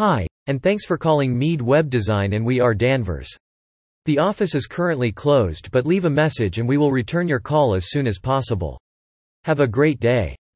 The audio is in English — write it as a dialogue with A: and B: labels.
A: Hi, and thanks for calling Mead Web Design and we are Danvers. The office is currently closed but leave a message and we will return your call as soon as possible. Have a great day.